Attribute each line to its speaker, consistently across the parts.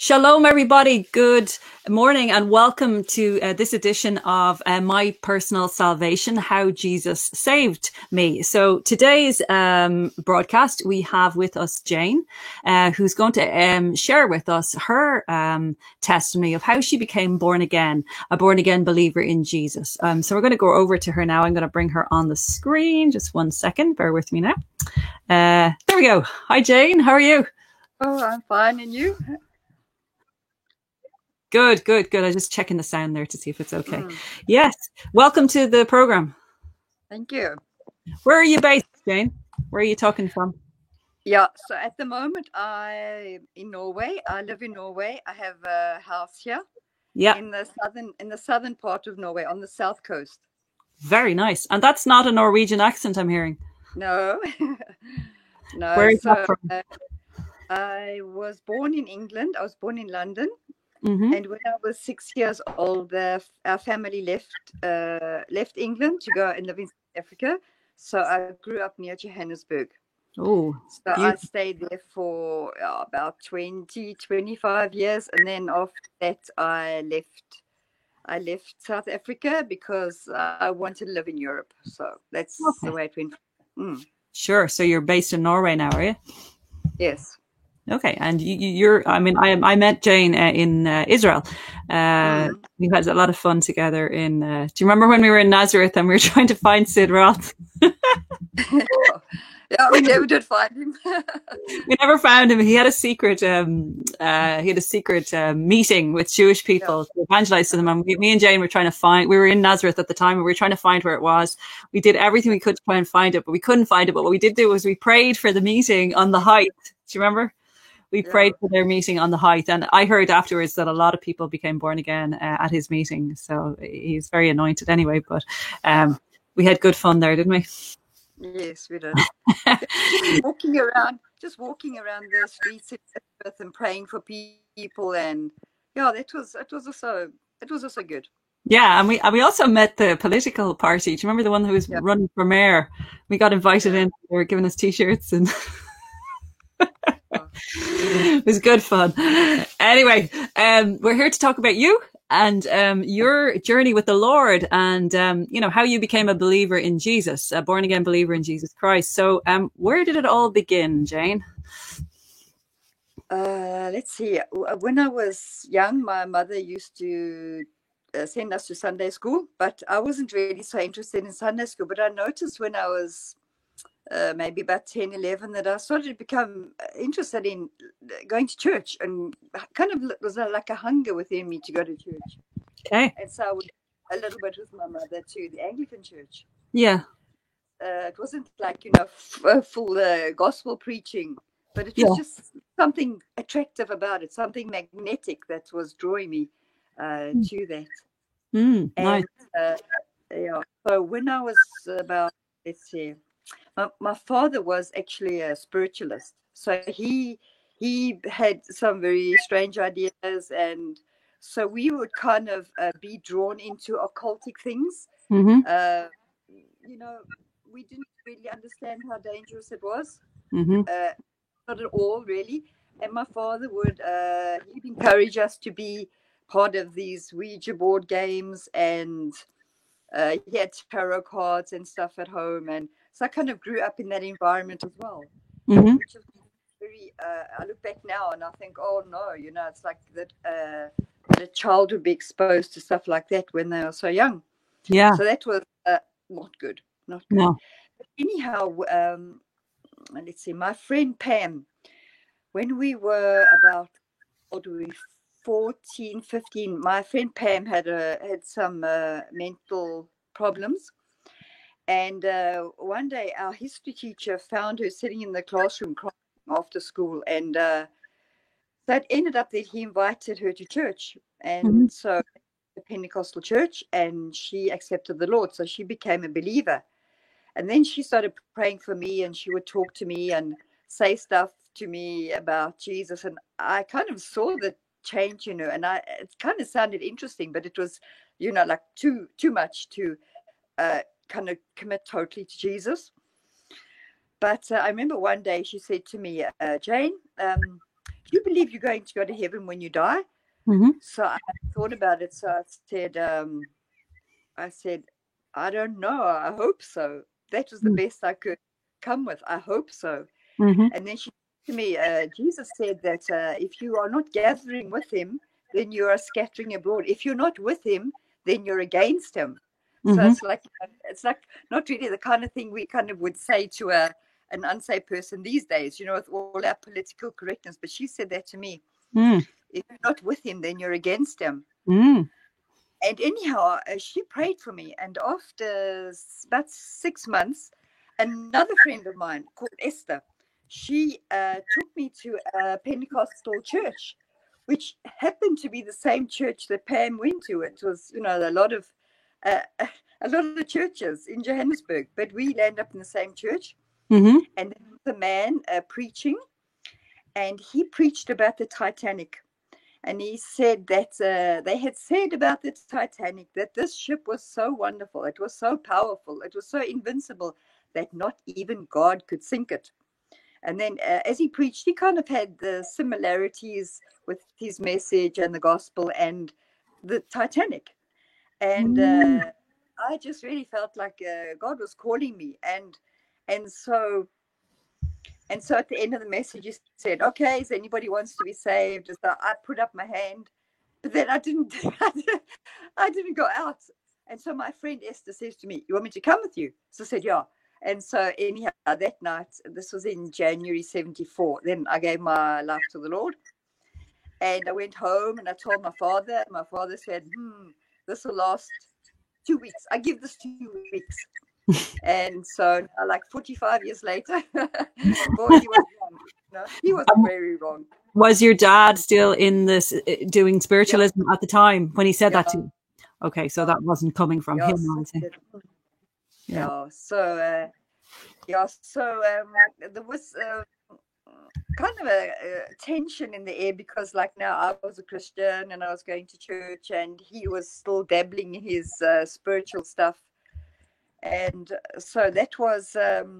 Speaker 1: Shalom, everybody. Good morning and welcome to uh, this edition of uh, My Personal Salvation How Jesus Saved Me. So, today's um, broadcast, we have with us Jane, uh, who's going to um, share with us her um, testimony of how she became born again, a born again believer in Jesus. Um, so, we're going to go over to her now. I'm going to bring her on the screen. Just one second. Bear with me now. Uh, there we go. Hi, Jane. How are you?
Speaker 2: Oh, I'm fine. And you?
Speaker 1: Good, good, good. I was just checking the sound there to see if it's okay. Mm. Yes. Welcome to the program.
Speaker 2: Thank you.
Speaker 1: Where are you based, Jane? Where are you talking from?
Speaker 2: Yeah, so at the moment I in Norway. I live in Norway. I have a house here.
Speaker 1: Yeah.
Speaker 2: In the southern in the southern part of Norway on the south coast.
Speaker 1: Very nice. And that's not a Norwegian accent I'm hearing.
Speaker 2: No. no.
Speaker 1: Where is so, that from? Uh,
Speaker 2: I was born in England. I was born in London
Speaker 1: Mm-hmm.
Speaker 2: And when I was six years old, uh, our family left uh, left England to go and live in South Africa. So I grew up near Johannesburg.
Speaker 1: Oh,
Speaker 2: so I stayed there for uh, about 20, 25 years, and then after that, I left. I left South Africa because I wanted to live in Europe. So that's okay. the way it went. Mm.
Speaker 1: Sure. So you're based in Norway now, are you?
Speaker 2: Yes.
Speaker 1: Okay, and you, are I mean, I I met Jane uh, in uh, Israel. Uh, mm. We had a lot of fun together. In uh, do you remember when we were in Nazareth and we were trying to find Sid Roth?
Speaker 2: yeah, we never did find him.
Speaker 1: we never found him. He had a secret. Um, uh, he had a secret uh, meeting with Jewish people yeah. to evangelize to them. And we, me and Jane were trying to find. We were in Nazareth at the time, and we were trying to find where it was. We did everything we could to try and find it, but we couldn't find it. But what we did do was we prayed for the meeting on the height. Do you remember? We yeah. prayed for their meeting on the height, and I heard afterwards that a lot of people became born again uh, at his meeting. So he's very anointed anyway. But um, we had good fun there, didn't we?
Speaker 2: Yes, we did. walking around, just walking around the streets and praying for people, and yeah, that was it was also it was also good.
Speaker 1: Yeah, and we and we also met the political party. Do you remember the one who was yep. running for mayor? We got invited in. They were giving us t-shirts and. it was good fun. Anyway, um, we're here to talk about you and um, your journey with the Lord, and um, you know how you became a believer in Jesus, a born again believer in Jesus Christ. So, um, where did it all begin, Jane?
Speaker 2: Uh, let's see. When I was young, my mother used to uh, send us to Sunday school, but I wasn't really so interested in Sunday school. But I noticed when I was uh, maybe about 10, 11, that I started to become uh, interested in uh, going to church and kind of was like a hunger within me to go to church.
Speaker 1: Okay.
Speaker 2: And so I would a little bit with my mother to the Anglican church.
Speaker 1: Yeah.
Speaker 2: Uh, it wasn't like, you know, f- full uh, gospel preaching, but it was yeah. just something attractive about it, something magnetic that was drawing me uh, mm. to that.
Speaker 1: Mm, and,
Speaker 2: nice. yeah. So when I was about, let's see, my, my father was actually a spiritualist, so he he had some very strange ideas, and so we would kind of uh, be drawn into occultic things.
Speaker 1: Mm-hmm.
Speaker 2: Uh, you know, we didn't really understand how dangerous it was.
Speaker 1: Mm-hmm.
Speaker 2: Uh, not at all, really. And my father would uh, he'd encourage us to be part of these Ouija board games, and uh, he had tarot cards and stuff at home, and so I kind of grew up in that environment as well.
Speaker 1: Mm-hmm.
Speaker 2: Which is very, uh, I look back now and I think, oh no, you know, it's like that, uh, that a child would be exposed to stuff like that when they are so young.
Speaker 1: Yeah.
Speaker 2: So that was uh, not good. Not good.
Speaker 1: No.
Speaker 2: But anyhow, um, let's see, my friend Pam, when we were about, what do we, 14, 15, my friend Pam had a, had some uh, mental problems and uh, one day, our history teacher found her sitting in the classroom crying after school, and uh, that ended up that he invited her to church, and mm-hmm. so the Pentecostal church, and she accepted the Lord, so she became a believer. And then she started praying for me, and she would talk to me and say stuff to me about Jesus, and I kind of saw the change, you know, and I it kind of sounded interesting, but it was, you know, like too too much to. Uh, kind of commit totally to Jesus. But uh, I remember one day she said to me, uh, Jane, um, Do you believe you're going to go to heaven when you die?
Speaker 1: Mm-hmm.
Speaker 2: So I thought about it. So I said, um, I said, I don't know. I hope so. That was the
Speaker 1: Mm.
Speaker 2: best I could come with. I hope so.
Speaker 1: Mm-hmm.
Speaker 2: And then she said to me, uh, Jesus said that uh, if you are not gathering with him, then you are scattering abroad. If you're not with him, then you're against him. So
Speaker 1: Mhm.
Speaker 2: it's like it's like not really the kind of thing we kind of would say to a an unsaved person these days, you know, with all our political correctness. But she said that to me.
Speaker 1: Mm.
Speaker 2: If you're not with him, then you're against him.
Speaker 1: Mm.
Speaker 2: And anyhow, uh, she prayed for me. And after about six months, another friend of mine called Esther, she uh, took me to a Pentecostal church, which happened to be the same church that Pam went to. It was, you know, a lot of uh, a lot of the churches in Johannesburg, but we landed up in the same church.
Speaker 1: Mm-hmm.
Speaker 2: And a man uh, preaching, and he preached about the Titanic. And he said that uh, they had said about the Titanic that this ship was so wonderful, it was so powerful, it was so invincible that not even God could sink it. And then, uh, as he preached, he kind of had the similarities with his message and the gospel and the Titanic. And uh, I just really felt like uh, God was calling me, and and so and so at the end of the message, he said, "Okay, is anybody wants to be saved?" So I put up my hand, but then I didn't. I didn't go out, and so my friend Esther says to me, "You want me to come with you?" So I said, "Yeah." And so anyhow, that night, this was in January '74. Then I gave my life to the Lord, and I went home and I told my father. My father said, "Hmm, this will last two weeks. I give this two weeks." and so now, like 45 years later boy he was wrong no, he was very wrong
Speaker 1: Was your dad still in this uh, doing spiritualism at the time when he said that to
Speaker 2: Yeah.
Speaker 1: you? Okay, so that wasn't coming from
Speaker 2: yeah,
Speaker 1: him.
Speaker 2: so,
Speaker 1: I see. Yeah.
Speaker 2: yeah, so uh, yeah so um, there was uh, kind of a, a tension in the air because like now i was a christian and i was going to church and he was still dabbling in his uh, spiritual stuff and uh, so that was um,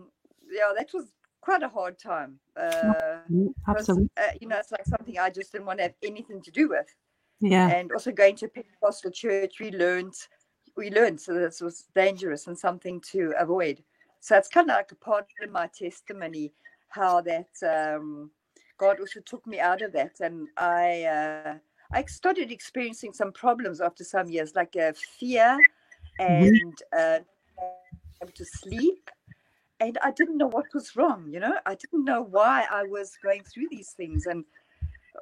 Speaker 2: yeah that was quite a hard time uh,
Speaker 1: Absolutely.
Speaker 2: uh, you know it's like something i just didn't want to have anything to do with
Speaker 1: Yeah.
Speaker 2: and also going to a Pentecostal church, we learned we learned so this was dangerous and something to avoid. So it's kind of like a part of my testimony how that um, God also took me out of that, and I uh, I started experiencing some problems after some years, like uh, fear and uh, able to sleep. And I didn't know what was wrong, you know. I didn't know why I was going through these things, and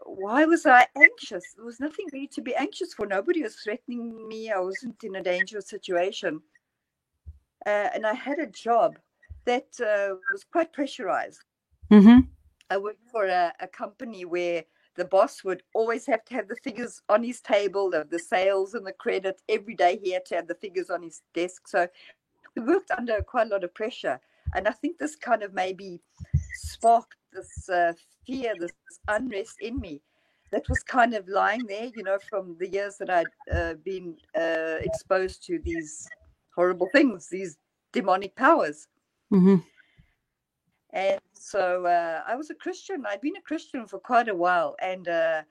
Speaker 2: why was I anxious? There was nothing really to be anxious for. Nobody was threatening me. I wasn't in a dangerous situation. Uh, and I had a job that uh, was quite pressurized.
Speaker 1: Mm-hmm.
Speaker 2: I worked for a, a company where the boss would always have to have the figures on his table of the sales and the credit. Every day he had to have the figures on his desk. So we worked under quite a lot of pressure. And I think this kind of maybe sparked this uh, fear, this unrest in me that was kind of lying there, you know, from the years that I'd uh, been uh, exposed to these horrible things, these demonic powers.
Speaker 1: Mm-hmm.
Speaker 2: And so uh, I was a Christian. I'd been a Christian for quite a while. And uh,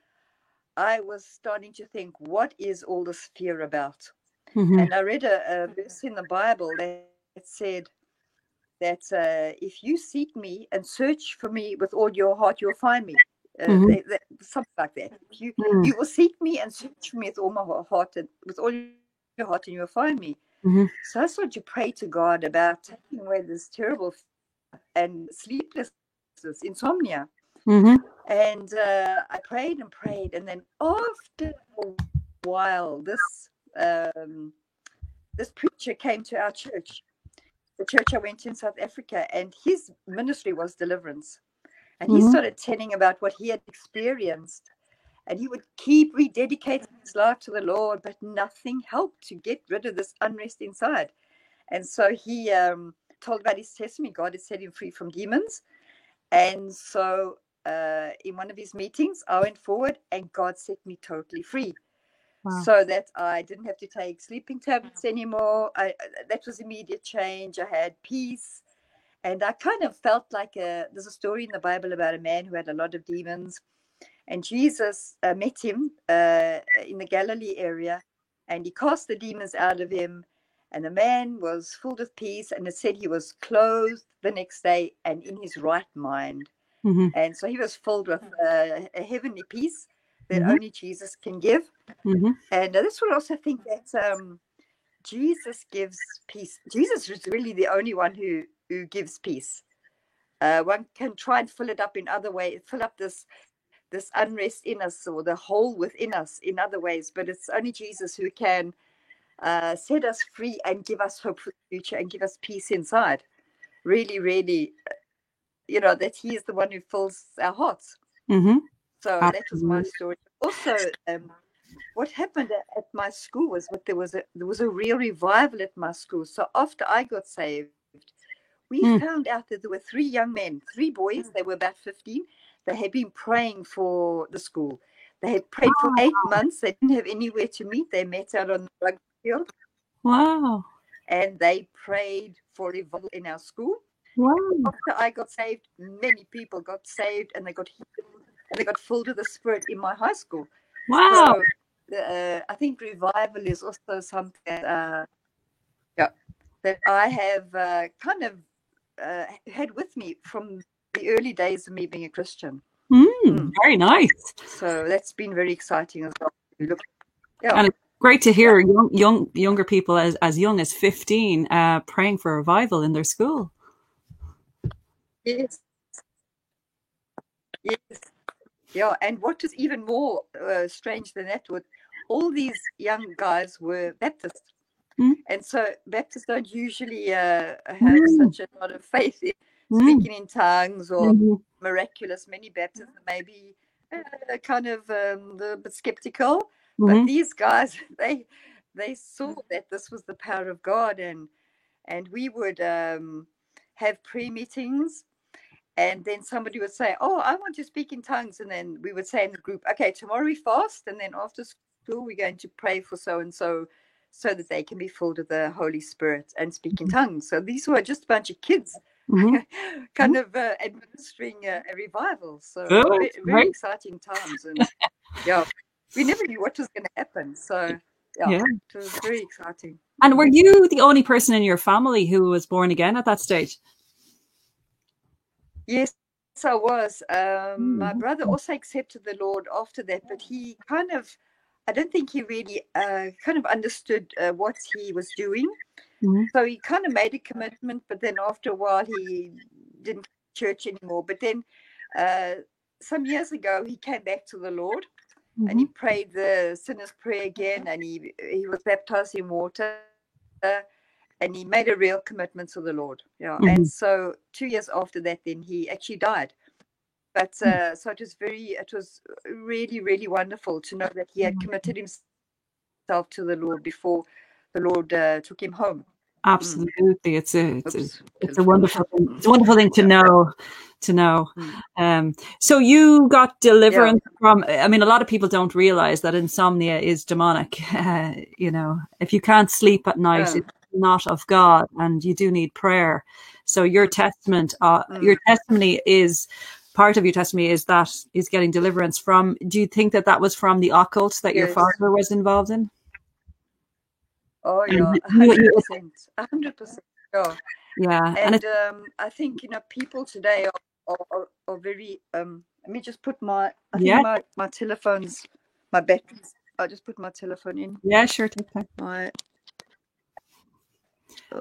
Speaker 2: I was starting to think, what is all this fear about?
Speaker 1: Mm-hmm.
Speaker 2: And I read a, a verse in the Bible that said that uh, if you seek me and search for me with all your heart, you'll find me. Uh,
Speaker 1: Mhm.
Speaker 2: they- they- something like that. You
Speaker 1: Mm.
Speaker 2: you will seek me and search for me with all my heart and with all your heart, and you'll find me.
Speaker 1: Mhm.
Speaker 2: So I started to pray to God about taking away this terrible fear and sleeplessness, insomnia.
Speaker 1: Mm-hmm.
Speaker 2: And uh, I prayed and prayed, and then after a while, this um, this preacher came to our church, the church I went to in South Africa, and his ministry was deliverance. And he
Speaker 1: Mhm.
Speaker 2: started telling about what he had experienced, and he would keep rededicating his life to the Lord, but nothing helped to get rid of this unrest inside. And so he um, told about his testimony. God had set him free from demons. And so uh, in one of his meetings, I went forward and God set me totally free.
Speaker 1: Wow.
Speaker 2: So that I didn't have to take sleeping tablets anymore. I, I- that was immediate change. I had peace. And I kind of felt like a, there's a story in the Bible about a man who had a lot of demons. and Jesus uh, met him uh, in the Galilee area, and he cast the demons out of him. And the man was full of peace, and it said he was clothed the next day and in his right mind.
Speaker 1: hmm
Speaker 2: And so he was filled with uh, a heavenly peace that
Speaker 1: Mhm.
Speaker 2: only Jesus can give.
Speaker 1: hmm
Speaker 2: And uh, this would also think that um, Jesus gives peace. Jesus is really the only one who who gives peace. Uh, one can try and fill it up in other ways, fill up this this unrest in us or the hole within us in other ways, but it's only Jesus who can uh, set us free and give us hope for the future and give us peace inside. Really, really, uh, you know that He is the one who fills our hearts.
Speaker 1: hmm
Speaker 2: So that was my story. Also, um, what happened at, at my school was that there was a there was a real revival at my school. So after I got saved, we
Speaker 1: Mm.
Speaker 2: found out that there were three young men, three boys. They were about fifteen. They had been praying for the school. They had prayed for eight months. They didn't have anywhere to meet. They met out on the rugby field,
Speaker 1: Wow.
Speaker 2: and they prayed for revival in our school.
Speaker 1: Wow.
Speaker 2: After I got saved, many people got saved, and they got healed, and they got filled with the Spirit in my high school.
Speaker 1: Wow.
Speaker 2: So, uh, I think revival is also something that, uh, yeah, that I have uh, kind of uh, had with me from the early days of me being a Christian.
Speaker 1: Mm,
Speaker 2: Mm.
Speaker 1: very nice.
Speaker 2: So that's been very exciting as well. Look, yeah,
Speaker 1: And Great to hear young, young younger people as, as young as 15 uh, praying for revival in their school.
Speaker 2: yes, yes, yeah. And what is even more uh, strange than that was all these young guys were Baptist.
Speaker 1: Mm.
Speaker 2: And so Baptists don't usually uh, have
Speaker 1: Mm.
Speaker 2: such a lot of faith in
Speaker 1: Mm,
Speaker 2: speaking in tongues or
Speaker 1: mhm,
Speaker 2: miraculous. Many Baptists maybe uh, kind of um, a bit skeptical,
Speaker 1: mhm.
Speaker 2: but these guys, they they saw that this was the power of God, and and we would um, have prayer meetings, and then somebody would say, "Oh, I want to speak in tongues," and then we would say in the group, "Okay, tomorrow we fast, and then after school we're going to pray for so and so." So that they can be filled with the Holy Spirit and speak in tongues. So these were just a bunch of kids
Speaker 1: Mhm.
Speaker 2: kind of uh, administering a, a revival. So
Speaker 1: Good,
Speaker 2: ve- very,
Speaker 1: right.
Speaker 2: exciting times, and yeah, we never knew what was going to happen. So yeah,
Speaker 1: Yeah.
Speaker 2: it was very exciting.
Speaker 1: And were you the only person in your family who was born again at that stage?
Speaker 2: Yes, I was. Um, my
Speaker 1: Mm.
Speaker 2: brother also accepted the Lord after that, but he kind of, I don't think he really uh, kind of understood uh, what he was doing.
Speaker 1: Mhm.
Speaker 2: So he kind of made a commitment, but then after a while he didn't church anymore. But then uh, some years ago he came back to the Lord and he prayed the sinner's prayer again and he he was baptized in water and he made a real commitment to the Lord. Yeah.
Speaker 1: Mhm.
Speaker 2: And so two years after that then he actually died. But
Speaker 1: Mm.
Speaker 2: uh, so it was very it was really, really wonderful to know that he had committed himself to the Lord before the Lord uh, took him home.
Speaker 1: Absolutely, it's a it's a, it's a wonderful thing. It's a wonderful thing to
Speaker 2: Yeah.
Speaker 1: know. To know.
Speaker 2: Mm.
Speaker 1: Um, so you got deliverance from. I mean, a lot of people don't realize that insomnia is demonic. Uh, you know, if you can't sleep at night,
Speaker 2: Yeah.
Speaker 1: it's not of God, and you do need prayer. So your testament, uh,
Speaker 2: Mm.
Speaker 1: your testimony is part of your testimony is that is getting deliverance from. Do you think that that was from the occult that your father was involved in?
Speaker 2: Oh yeah, hundred percent, hundred percent. Yeah.
Speaker 1: And
Speaker 2: and um, I think you know people today are, are, are, very. Um, let me just put my I think
Speaker 1: Yeah.
Speaker 2: my my telephones, my batteries. I'll just put my telephone in.
Speaker 1: yeah, sure, take time.
Speaker 2: My.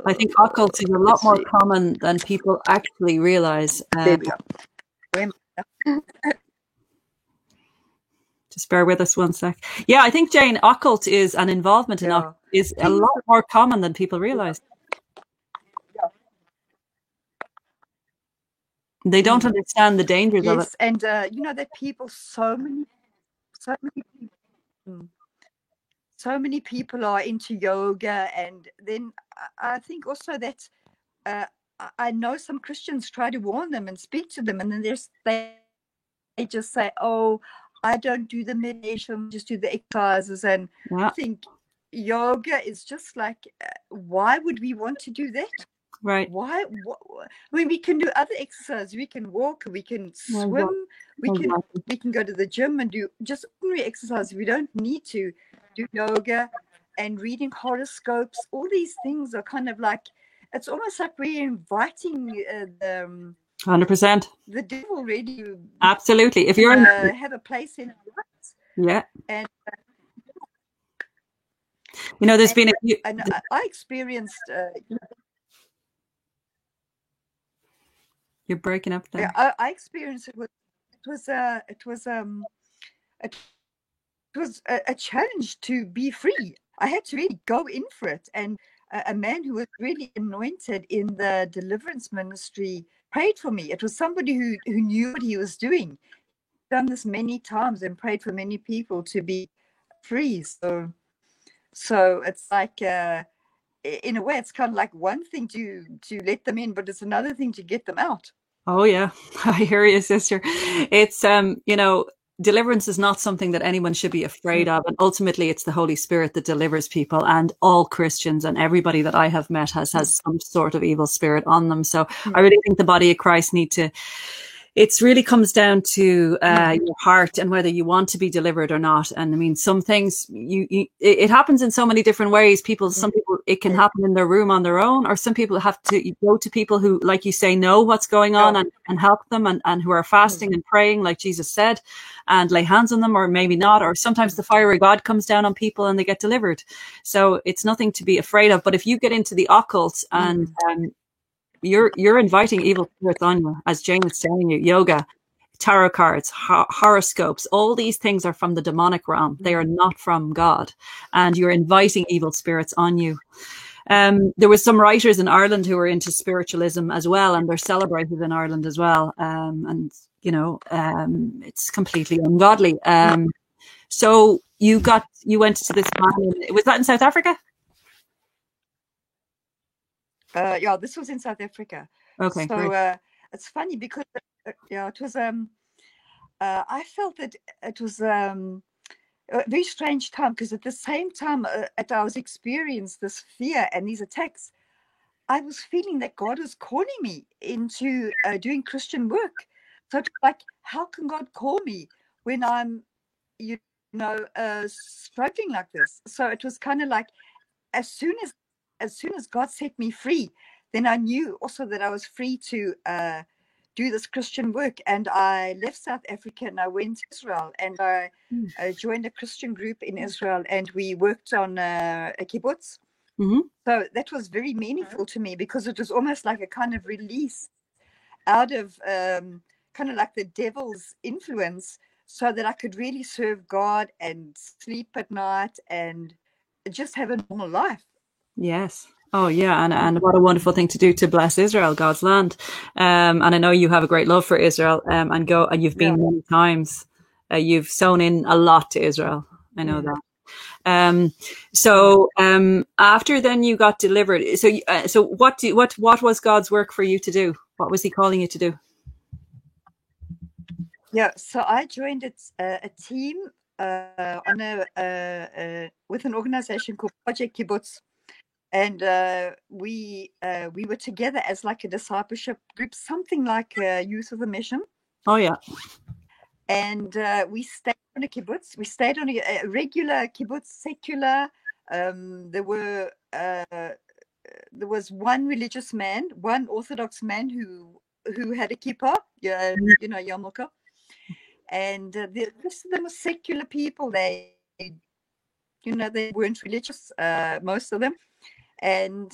Speaker 1: I think
Speaker 2: uh,
Speaker 1: occult is a lot more common than people actually realize.
Speaker 2: There
Speaker 1: Uh,
Speaker 2: we go.
Speaker 1: Just bear with us one sec. Yeah, I think Jane occult is an involvement in
Speaker 2: Yeah.
Speaker 1: Is a lot more common than people realize. They don't understand the dangers of it.
Speaker 2: Yes, and uh, you know that people, so many, so many people, mm, so many people are into yoga, and then I- think also that uh, I- know some Christians try to warn them and speak to them, and then there's they they just say, "Oh, I don't do the meditation, just do the exercises," and I think yoga is just like, uh, why would we want to do that?
Speaker 1: right.
Speaker 2: Why? wha- wha- I mean, we can do other exercises. We can walk. We can swim.
Speaker 1: well,
Speaker 2: We can we can go to the gym and do just ordinary exercise. We don't need to do yoga and reading horoscopes. All these things are kind of like it's almost like we're inviting uh, the um,
Speaker 1: 100%.
Speaker 2: the devil really
Speaker 1: Absolutely. If you're in,
Speaker 2: uh, have a place in our lives.
Speaker 1: yeah,
Speaker 2: And
Speaker 1: you know, there's been a few,
Speaker 2: and I, I experienced uh,
Speaker 1: you're breaking up there.
Speaker 2: I, I experienced it was it was uh, it was um it was a, a challenge to be free. I had to really go in for it, and a, a man who was really anointed in the deliverance ministry prayed for me. It was somebody who who knew what he was doing. Done this many times and prayed for many people to be free. So so it's like uh, in a way, it's kind of like one thing to to let them in, but it's another thing to get them out.
Speaker 1: Oh yeah, I hear you, sister. It's um, you know, deliverance is not something that anyone should be afraid of, and ultimately, it's the Holy Spirit that delivers people. And all Christians and everybody that I have met has has some sort of evil spirit on them. So I really think the body of Christ need to. It's really comes down to uh, your heart and whether you want to be delivered or not. And I mean, some things you, you it, happens in so many different ways. People, some people, it can happen in their room on their own, or some people have to go to people who, like you say, know what's going on and, and help them and, and who are fasting and praying, like Jesus said, and lay hands on them, or maybe not. Or sometimes the fire of God comes down on people and they get delivered. So it's nothing to be afraid of. But if you get into the occult and um, you're you're inviting evil spirits on you, as Jane was telling you, yoga, tarot cards, ho- horoscopes, all these things are from the demonic realm. They are not from God, and you're inviting evil spirits on you. Um, there was some writers in Ireland who were into spiritualism as well, and they're celebrated in Ireland as well. Um, and you know, um, it's completely ungodly. Um, so you got you went to this man. Was that in South Africa?
Speaker 2: Uh, yeah, this was in South Africa.
Speaker 1: Okay,
Speaker 2: so
Speaker 1: great.
Speaker 2: uh, it's funny because uh, yeah, it was um, uh, I felt that it was um, a very strange time because at the same time uh, that I was experiencing this fear and these attacks, I was feeling that God was calling me into uh, doing Christian work. So it's like, how can God call me when I'm, you know, uh, struggling like this? So it was kind of like, as soon as, as soon as God set me free, then I knew also that I was free to uh, do this Christian work. And I left South Africa and I went to Israel and I
Speaker 1: Mm.
Speaker 2: uh, joined a Christian group in Israel and we worked on uh, a kibbutz.
Speaker 1: Mhm.
Speaker 2: So that was very meaningful to me because it was almost like a kind of release out of um, kind of like the devil's influence so that I could really serve God and sleep at night and just have a normal life.
Speaker 1: Yes. Oh yeah, and and what a wonderful thing to do to bless Israel, God's land. Um, and I know you have a great love for Israel. Um, and go and you've been
Speaker 2: Yeah.
Speaker 1: many times. Uh, you've sown in a lot to Israel. I know
Speaker 2: Yeah.
Speaker 1: that. Um, so um, after then you got delivered. So uh, so what do what what was God's work for you to do? What was He calling you to do?
Speaker 2: Yeah, so I joined it, uh, a team uh, on a, uh, uh, with an organization called Project Kibbutz, and uh, we uh, we were together as like a discipleship group, something like uh, Youth of the Mission,
Speaker 1: Oh yeah.
Speaker 2: and uh, we stayed on a kibbutz. We stayed on a, a regular kibbutz, secular. Um, there were uh, there was one religious man, one Orthodox man who who had a kippah, yeah, you know, yarmulke, and uh, the rest of them were secular people. They, you know, they weren't religious, uh, most of them, and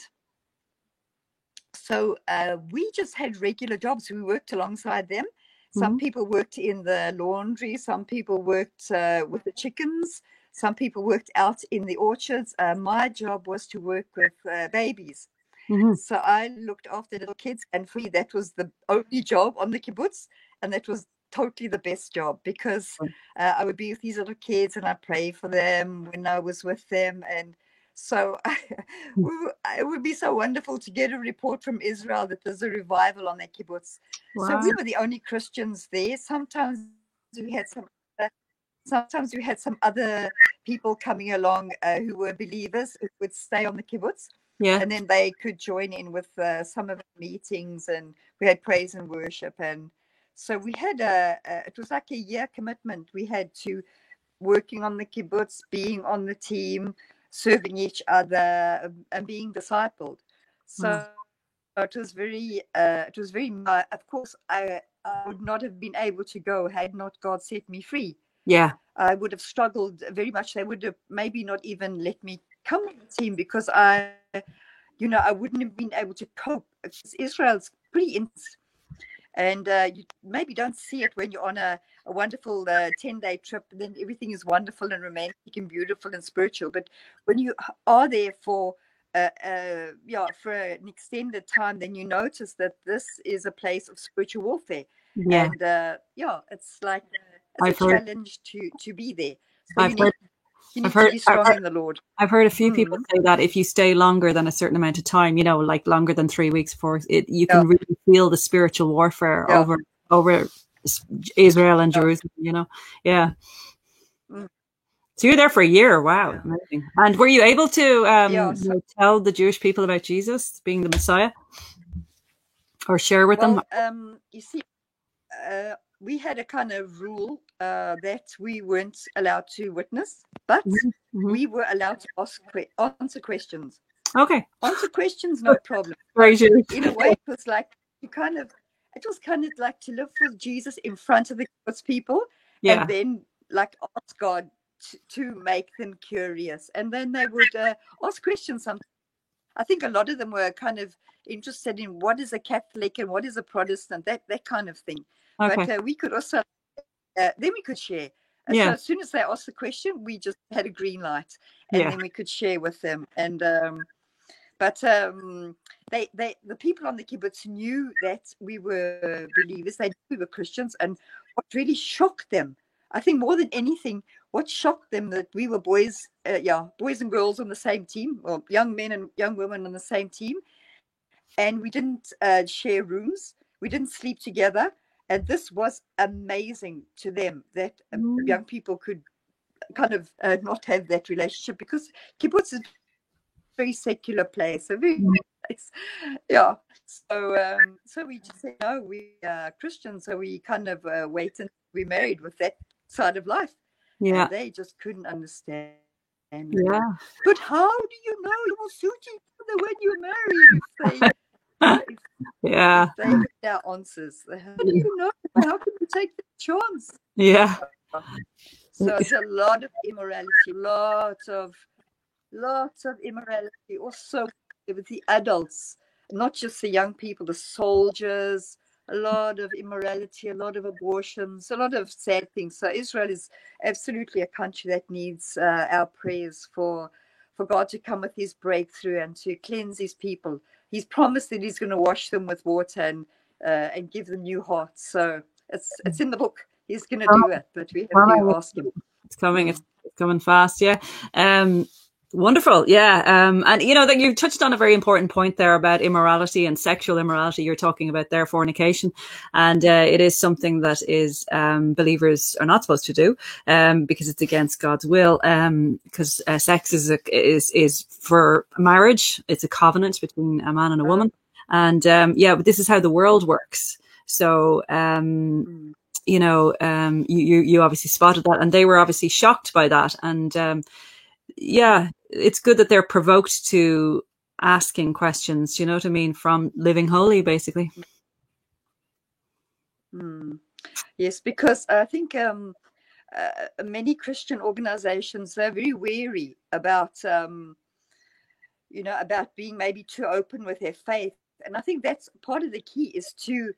Speaker 2: so uh, we just had regular jobs. We worked alongside them. Some
Speaker 1: Mhm.
Speaker 2: people worked in the laundry. Some people worked uh, with the chickens. Some people worked out in the orchards. Uh, my job was to work with uh, babies.
Speaker 1: Mhm.
Speaker 2: So I looked after little kids and for me, That was the only job on the kibbutz, and that was totally the best job because uh, I would be with these little kids and I pray for them when I was with them, and so it would be so wonderful to get a report from Israel that there's a revival on that kibbutz. So we were the only Christians there. Sometimes we had some. Sometimes we had some other people coming along uh, who were believers who would stay on the kibbutz
Speaker 1: Yeah.
Speaker 2: and then they could join in with uh, some of the meetings and we had praise and worship and so we had a, a, it was like a year commitment we had to working on the kibbutz, being on the team, serving each other, and being discipled. So mm. it was very, uh, it was very. Uh, of course, I, I would not have been able to go had not God set me free.
Speaker 1: Yeah,
Speaker 2: I would have struggled very much. They would have maybe not even let me come on the team because I, you know, I wouldn't have been able to cope. Israel's pretty intense and uh, you maybe don't see it when you're on a, a wonderful uh, 10 day trip then everything is wonderful and romantic and beautiful and spiritual. But when you are there for uh, uh, yeah for an extended time then you notice that this is a place of spiritual warfare. Yeah. And uh, yeah it's like it's I've a heard, challenge to to be there.
Speaker 1: So I've heard I've heard, I've heard, the Lord. I've heard a few people say that if you stay longer than a certain amount of time, you know, like longer than three weeks before it, you can really feel the spiritual warfare yeah. over over Israel and yeah. Jerusalem. You know, yeah. Mm. So you're there for a year. Wow, amazing! And were you able to um, you know, tell the Jewish people about Jesus being the Messiah, or share with
Speaker 2: well,
Speaker 1: them?
Speaker 2: Um, you see, uh, we had a kind of rule uh, that we weren't allowed to witness, but mm-hmm. we were allowed to ask answer questions.
Speaker 1: Okay.
Speaker 2: Answer questions, no problem.
Speaker 1: Right.
Speaker 2: In a way, it was like you kind of, it was kind of like to live with Jesus in front of the God's people, yeah. and then like ask God to, to, make them curious, and then they would uh, ask questions. Sometimes I think a lot of them were kind of interested in what is a Catholic and what is a Protestant, that that kind of thing. Okay. But uh, we could also, uh, then we could share. yeah. So as soon as they asked the question, we just had a green light, and yeah. then we could share with them. And um, but um, they, they, the people on the kibbutz knew that we were believers. They knew we were Christians, and what really shocked them, I think, more than anything, what shocked them that we were boys, uh, yeah, boys and girls on the same team, or young men and young women on the same team, and we didn't uh, share rooms. We didn't sleep together and this was amazing to them that um, mm. young people could kind of uh, not have that relationship because kibbutz is a very secular place, a very mm. place. Yeah. So um, so we just said no, we are Christians, so we kind of uh, wait and we married with that side of life.
Speaker 1: Yeah.
Speaker 2: And they just couldn't understand.
Speaker 1: Yeah.
Speaker 2: But how do you know you will suit each other when you're married?
Speaker 1: Yeah.
Speaker 2: They their answers. How do you know? How can you take the chance?
Speaker 1: Yeah.
Speaker 2: So it's a lot of immorality, lots of lots of immorality, also with the adults, not just the young people, the soldiers, a lot of immorality, a lot of abortions, a lot of sad things. So Israel is absolutely a country that needs uh, our prayers for for God to come with His breakthrough and to cleanse His people he's promised that he's going to wash them with water and uh, and give them new hearts. So it's it's in the book. He's going to do it, but we have to ask him.
Speaker 1: It's coming. It's coming fast. Yeah. Um, Wonderful, yeah, um, and you know that you touched on a very important point there about immorality and sexual immorality. You're talking about their fornication, and uh, it is something that is um, believers are not supposed to do um, because it's against God's will. Because um, uh, sex is a, is is for marriage. It's a covenant between a man and a woman, and um, yeah, but this is how the world works. So um, mm. you know, you you obviously spotted that, and they were obviously shocked by that, and yeah, it's good that they're provoked to asking questions. You know what I mean? From living holy, basically.
Speaker 2: Mm. Yes, because I think um, uh, many Christian organizations are very wary about, um, you know, about being maybe too open with their faith, and I think that's part of the key is to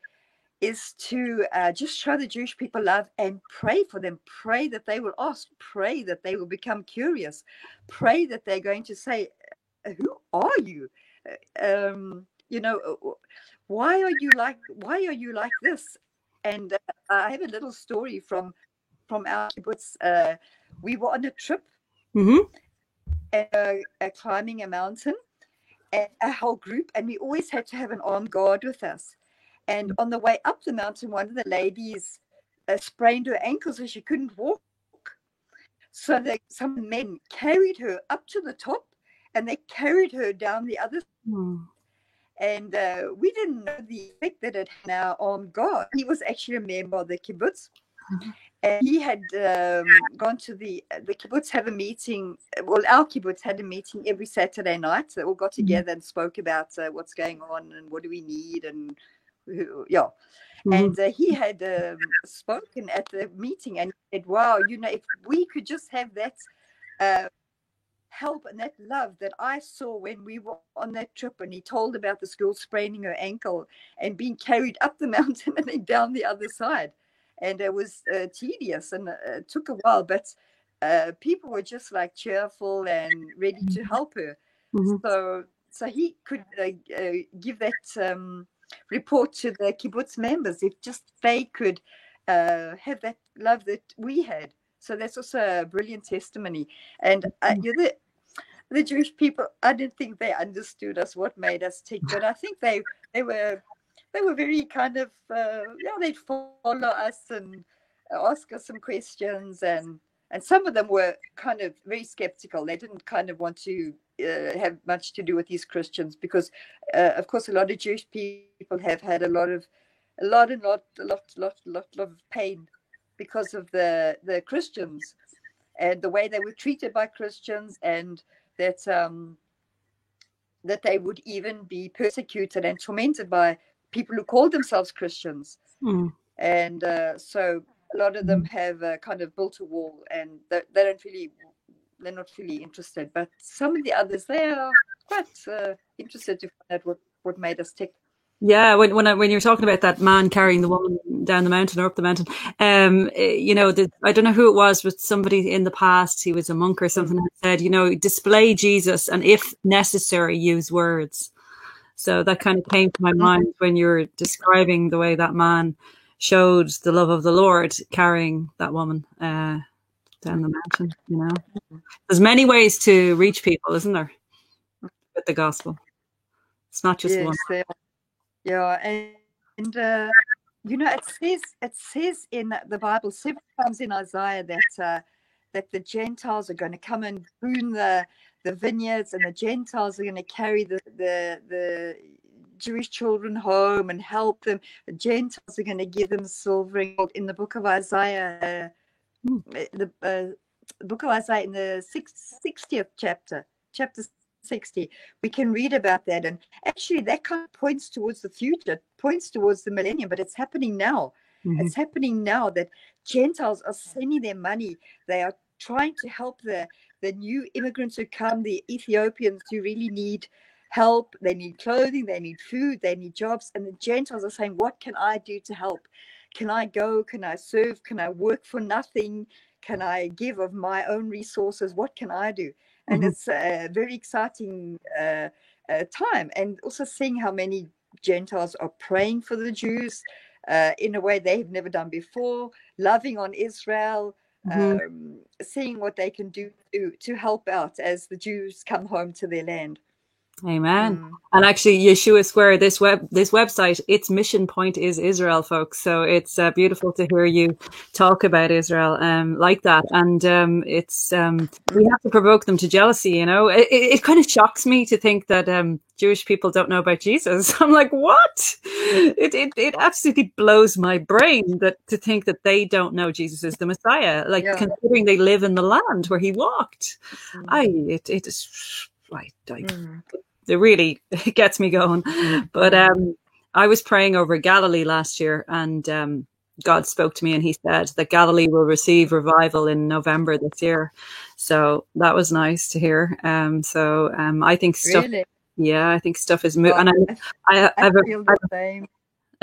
Speaker 2: is to uh, just show the Jewish people love and pray for them. Pray that they will ask. Pray that they will become curious. Pray that they're going to say, uh, "Who are you? Uh, um, you know, uh, why are you like? Why are you like this?" And uh, I have a little story from from our kibbutz. Uh, we were on a trip,
Speaker 1: mm-hmm.
Speaker 2: and, climbing a mountain, and a whole group, and we always had to have an armed guard with us and on the way up the mountain, one of the ladies uh, sprained her ankle so she couldn't walk. So they, some men carried her up to the top and they carried her down the other
Speaker 1: mm.
Speaker 2: and uh, we didn't know the effect that it had now on God. He was actually a member of the kibbutz. Mm-hmm. And he had um, gone to the the kibbutz have a meeting. Well, our kibbutz had a meeting every Saturday night. They all got mm-hmm. together and spoke about uh, what's going on and what do we need and yeah. Mm-hmm. And uh, he had um, spoken at the meeting and said, "Wow, you know, if we could just have that." Uh, help and that love that I saw when we were on that trip. And he told about this girl spraining her ankle and being carried up the mountain and then down the other side. And it was uh, tedious and uh, it took a while, but uh, people were just like cheerful and ready to help her. Mm-hmm. So, so he could uh, uh, give that um, report to the kibbutz members if just they could uh, have that love that we had. So that's also a brilliant testimony. And uh, you know, the, the Jewish people, I didn't think they understood us, what made us tick, but I think they they were they were very kind of uh, yeah they'd follow us and ask us some questions and and some of them were kind of very skeptical. They didn't kind of want to uh, have much to do with these Christians because, uh, of course, a lot of Jewish people have had a lot of, a lot and lot, a lot, lot, lot, lot of pain because of the the Christians and the way they were treated by Christians and that um, that they would even be persecuted and tormented by people who called themselves Christians. Mm. And uh, so a lot of them hmm. have uh, kind of built a wall and they, they, don't really, they're not really interested. But some of the others, they are quite uh, interested to find out what, what made us tick.
Speaker 1: Yeah, when when I, when you're talking about that man carrying the woman down the mountain or up the mountain, um, eh, you know, the, I don't know who it was, but somebody in the past, he was a monk or something, said, you know, display Jesus, and if necessary, use words. So that kind of came to my mm-hmm. mind when you were describing the way that man showed the love of the Lord carrying that woman uh, down the mountain. You know, there's many ways to reach people, isn't there, with the gospel? It's not just yes, one.
Speaker 2: Yeah, and, and uh, you know, it says it says in the Bible several times in Isaiah that uh, that the Gentiles are going to come and prune the the vineyards, and the Gentiles are going to carry the the the Jewish children home and help them. The Gentiles are going to give them silver. In the book of Isaiah. The, uh, book of Isaiah in the 60th chapter, chapter 60 we can read about that and actually that kind of points towards the future points towards the millennium but it's happening now. Mm-hmm. it's happening now that gentiles are sending their money. They are trying to help the the new immigrants who come the ethiopians who really need help. They need clothing they need food they need jobs and the gentiles are saying what can i do to help can i go can i serve can i work for nothing can i give of my own resources what can i do and mm-hmm. it's a very exciting uh, uh, time. And also seeing how many Gentiles are praying for the Jews uh, in a way they've never done before, loving on Israel, mm-hmm. um, seeing what they can do to, to help out as the Jews come home to their land.
Speaker 1: Amen. Mm. And actually, Yeshua Square, this web, this website, its mission point is Israel, folks. So it's uh, beautiful to hear you talk about Israel um, like that. And um, it's um, we have to provoke them to jealousy. You know, it, it kind of shocks me to think that um, Jewish people don't know about Jesus. I'm like, what? It, it it absolutely blows my brain that to think that they don't know Jesus is the Messiah. Like yeah. considering they live in the land where he walked, mm. I it it is mm it really gets me going. Mm-hmm. But um, I was praying over Galilee last year, and um, God spoke to me, and He said that Galilee will receive revival in November this year. So that was nice to hear. Um, so um, I think stuff. Really? Yeah, I think stuff is moving. Well, and I, I, I, feel a, the same.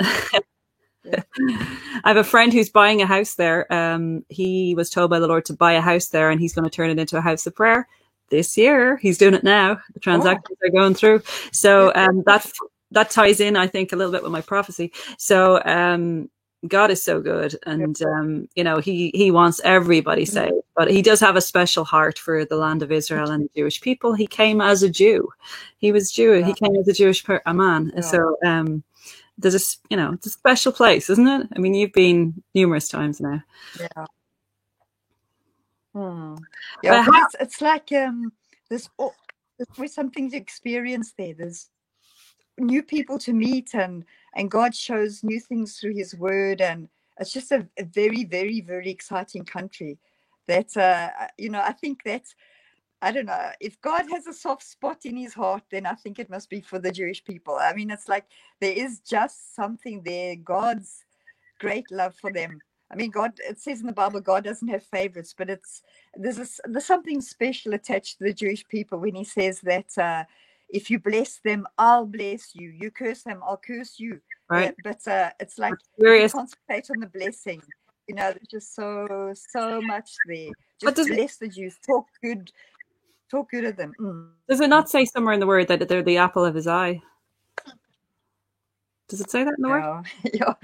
Speaker 1: I have a friend who's buying a house there. Um, he was told by the Lord to buy a house there, and he's going to turn it into a house of prayer this year. He's doing it now. The transactions oh. are going through. So um, that that ties in, I think, a little bit with my prophecy. So um, God is so good, and um, you know he he wants everybody mm-hmm. saved, but he does have a special heart for the land of Israel and the Jewish people. He came as a Jew. He was Jew. He came as a Jewish per- a man. Yeah. So um, there's a you know it's a special place, isn't it? I mean, you've been numerous times now.
Speaker 2: Yeah. Hmm. Yeah, how, it's, it's, like um, there's, oh, there's always something to experience there. There's new people to meet and and God shows new things through His Word, and it's just a, a very, very, very exciting country. That uh, you know, I think that's I don't know if God has a soft spot in His heart, then I think it must be for the Jewish people. I mean, it's like there is just something there. God's great love for them. I mean, God. It says in the Bible, God doesn't have favorites, but it's there's a, there's something special attached to the Jewish people when He says that. Uh, if you bless them, I'll bless you. You curse them, I'll curse you.
Speaker 1: Right.
Speaker 2: but uh, it's like concentrate on the blessing. You know, there's just so so much there. Just
Speaker 1: does it-
Speaker 2: bless the Jews. Talk good. Talk good of them. Mm.
Speaker 1: Does it not say somewhere in the word that they're the apple of his eye? Does it say that in the word?
Speaker 2: Yeah.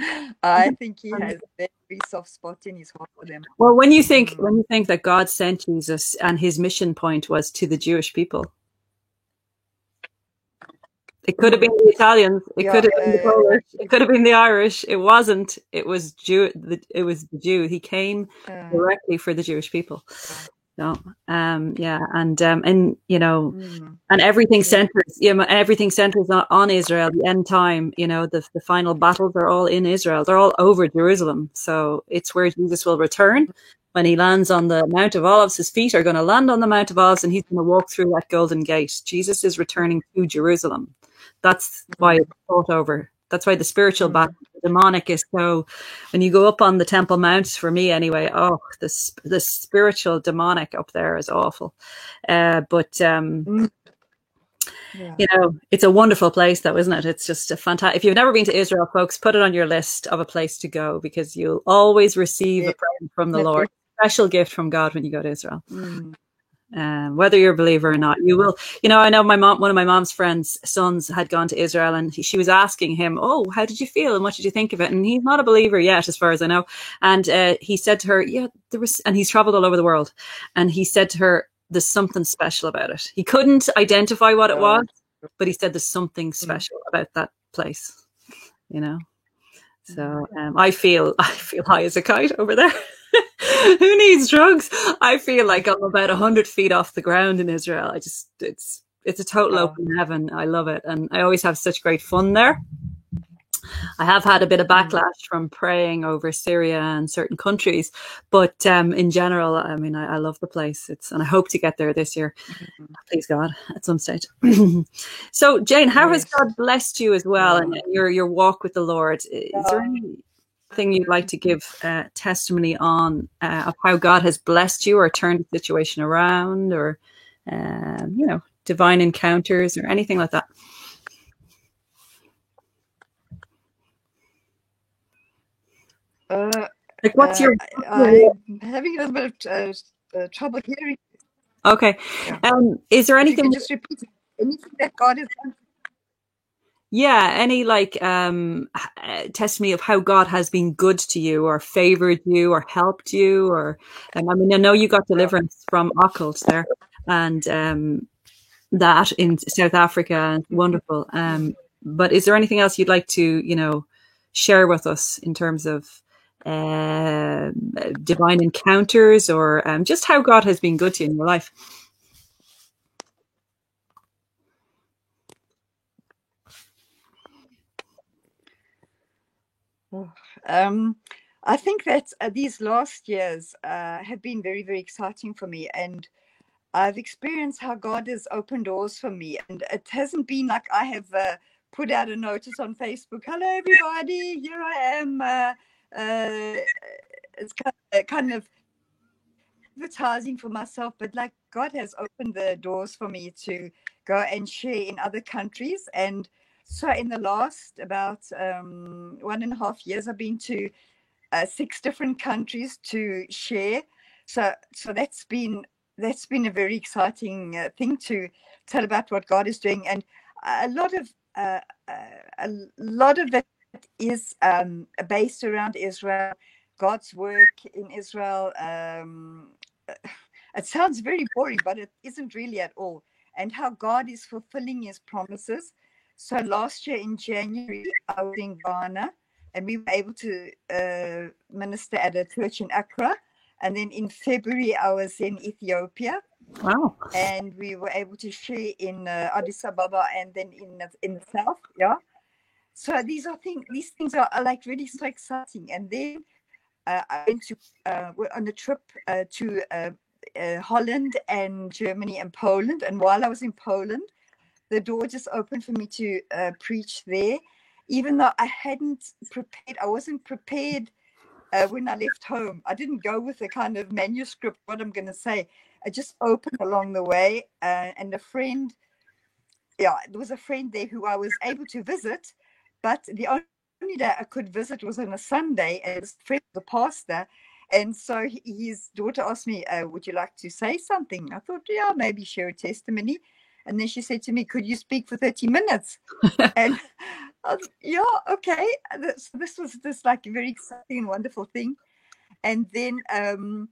Speaker 2: I think he has a very soft spot in his heart for them.
Speaker 1: Well, when you think
Speaker 2: Mm.
Speaker 1: when you think that God sent Jesus and his mission point was to the Jewish people, it could have been the Italians, it
Speaker 2: Yeah,
Speaker 1: could have been the Polish, it could have been the Irish. It wasn't. It was Jew. The, it was the Jew. He came directly for the Jewish people. No, um, yeah, and um, and you know,
Speaker 2: mm.
Speaker 1: and everything centers you know, everything centers on, on israel the end time you know the, the final battles are all in israel they're all over jerusalem. So it's where jesus will return. When he lands on the mount of olives his feet are going to land on the mount of olives and he's going to walk through that golden gate. Jesus is returning to jerusalem. That's why it's fought over that's why the spiritual
Speaker 2: Mhm.
Speaker 1: battle the demonic is so when you go up on the temple Mounts, for me anyway oh this the spiritual demonic up there is awful uh, but um
Speaker 2: Yeah.
Speaker 1: you know, it's a wonderful place, though, isn't it? It's just a fantastic. If you've never been to Israel, folks, put it on your list of a place to go because you'll always receive
Speaker 2: Yeah.
Speaker 1: a present from the Lord, special gift from God when you go to Israel.
Speaker 2: Mm.
Speaker 1: Um, whether you're a believer or not, you will. You know, I know my mom. One of my mom's friends' sons had gone to Israel, and he, she was asking him, "Oh, how did you feel, and what did you think of it?" And he's not a believer yet, as far as I know. And uh, he said to her, "Yeah, there was," and he's traveled all over the world, and he said to her, "There's something special about it." He couldn't identify what it
Speaker 2: Oh.
Speaker 1: was, but he said there's something special about that place. You know. So um, I feel I feel high as a kite over there. Who needs drugs? I feel like I'm about hundred feet off the ground in Israel. I just it's it's a total
Speaker 2: Oh.
Speaker 1: open heaven. I love it, and I always have such great fun there. I have had a bit of backlash from praying over Syria and certain countries, but um, in general, I mean, I, I love the place. It's and I hope to get there this year, please God, at some stage. so, Jane, how has God blessed you as well, and your your walk with the Lord? Is there
Speaker 2: Um,
Speaker 1: anything you'd like to give uh, testimony on uh, of how God has blessed you, or turned the situation around, or um, you know, divine encounters, or anything like that?
Speaker 2: Uh,
Speaker 1: Like, what's
Speaker 2: uh,
Speaker 1: your
Speaker 2: I'm having a little bit of uh, uh, trouble hearing.
Speaker 1: okay?
Speaker 2: Yeah.
Speaker 1: Um, is there anything
Speaker 2: just repeat anything that God has done.
Speaker 1: Yeah, any like um testimony of how God has been good to you or favored you or helped you or um, I mean I know you got deliverance from occult there and um that in South Africa wonderful um but is there anything else you'd like to you know share with us in terms of uh, divine encounters or um, just how God has been good to you in your life
Speaker 2: Um, I think that uh, these last years uh, have been very, very exciting for me. And I've experienced how God has opened doors for me. And it hasn't been like I have uh, put out a notice on Facebook hello, everybody, here I am. Uh, uh, it's kind of, kind of advertising for myself, but like God has opened the doors for me to go and share in other countries. And so, in the last about um, one and a half years, I've been to uh, six different countries to share. So, so that's been that's been a very exciting uh, thing to tell about what God is doing, and a lot of uh, uh, a lot of it is um, based around Israel, God's work in Israel. Um, it sounds very boring, but it isn't really at all. And how God is fulfilling His promises. So last year in January, I was in Ghana, and we were able to uh, minister at a church in Accra. And then in February, I was in Ethiopia.
Speaker 1: Wow.
Speaker 2: and we were able to share in uh, Addis Ababa and then in the, in the south. Yeah. So these are things. These things are, are like really so exciting. And then uh, I went to uh, we're on a trip uh, to uh, uh, Holland and Germany and Poland. And while I was in Poland, the door just opened for me to uh, preach there, even though I hadn't prepared. I wasn't prepared uh, when I left home. I didn't go with a kind of manuscript what I'm going to say. I just opened along the way, uh, and a friend, yeah, there was a friend there who I was able to visit, but the only day I could visit was on a Sunday, his friend was a pastor. And so his daughter asked me, uh, Would you like to say something? I thought, Yeah, maybe share a testimony. And then she said to me, Could you speak for 30 minutes? and I was, yeah, okay. This, this was just like a very exciting and wonderful thing. And then um,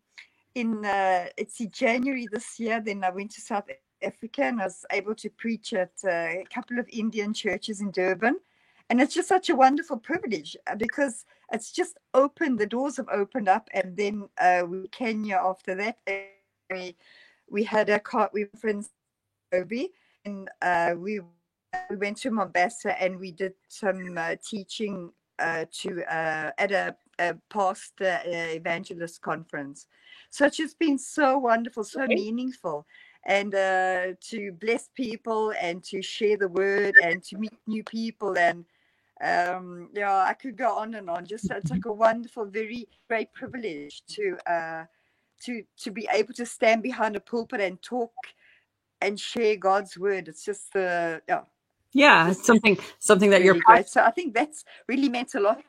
Speaker 2: in uh, it's in January this year, then I went to South Africa and I was able to preach at uh, a couple of Indian churches in Durban. And it's just such a wonderful privilege uh, because it's just opened, the doors have opened up. And then uh, we Kenya after that. We, we had a car, we in Nairobi and uh, we we went to Mombasa and we did some uh, teaching uh, to uh, at a, a pastor evangelist conference. So it's just been so wonderful, so okay. meaningful, and uh, to bless people and to share the word and to meet new people and um, yeah, I could go on and on. Just it's like a wonderful, very great privilege to uh, to to be able to stand behind a pulpit and talk and share God's word. It's just uh, yeah.
Speaker 1: Yeah it's something something that really you're
Speaker 2: great. so i think that's really meant a lot.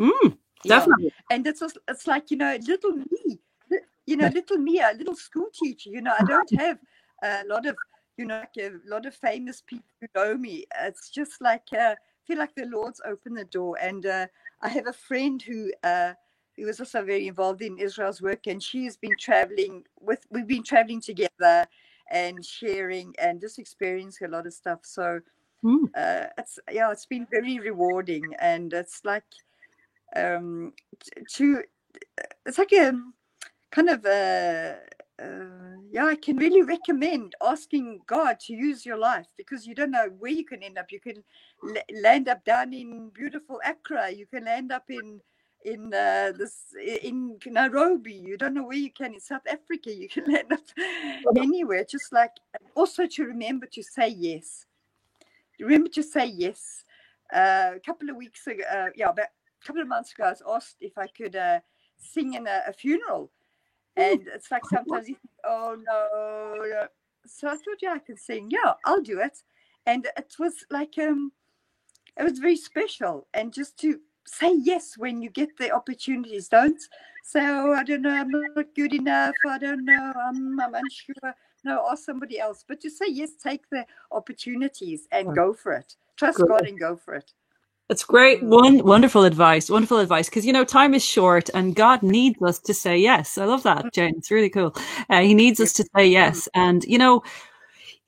Speaker 1: Mm, definitely. Yeah.
Speaker 2: and it's just, it's like you know little me you know little me a little school teacher you know. I don't have a lot of you know like a lot of famous people who know me. It's just like uh, I feel like the lord's opened the door. And uh, i have a friend who uh, who was also very involved in israel's work and she's been traveling with we've been traveling together and sharing and just experiencing a lot of stuff. So mm. uh, it's yeah, it's been very rewarding, and it's like um, to it's like a kind of a. Uh, yeah, I can really recommend asking God to use your life because you don't know where you can end up. You can l- land up down in beautiful Accra. You can land up in in uh, this in Nairobi. You don't know where you can in South Africa. You can land up anywhere. Just like also to remember to say yes. Remember to say yes. Uh, a couple of weeks ago, uh, yeah, but a couple of months ago, I was asked if I could uh, sing in a, a funeral, and it's like sometimes you think, oh no, no. So I thought, yeah, I can sing. Yeah, I'll do it, and it was like um, it was very special, and just to say yes when you get the opportunities. Don't say, oh, I don't know, I'm not good enough. I don't know, I'm, I'm unsure. No, ask somebody else. But to say yes, take the opportunities and go for it. Trust Good. God and go for it.
Speaker 1: That's great. One wonderful advice. Wonderful advice. Because you know, time is short, and God needs us to say yes. I love that, mm. Jane. It's really cool. Uh, he needs us to say yes, and you know,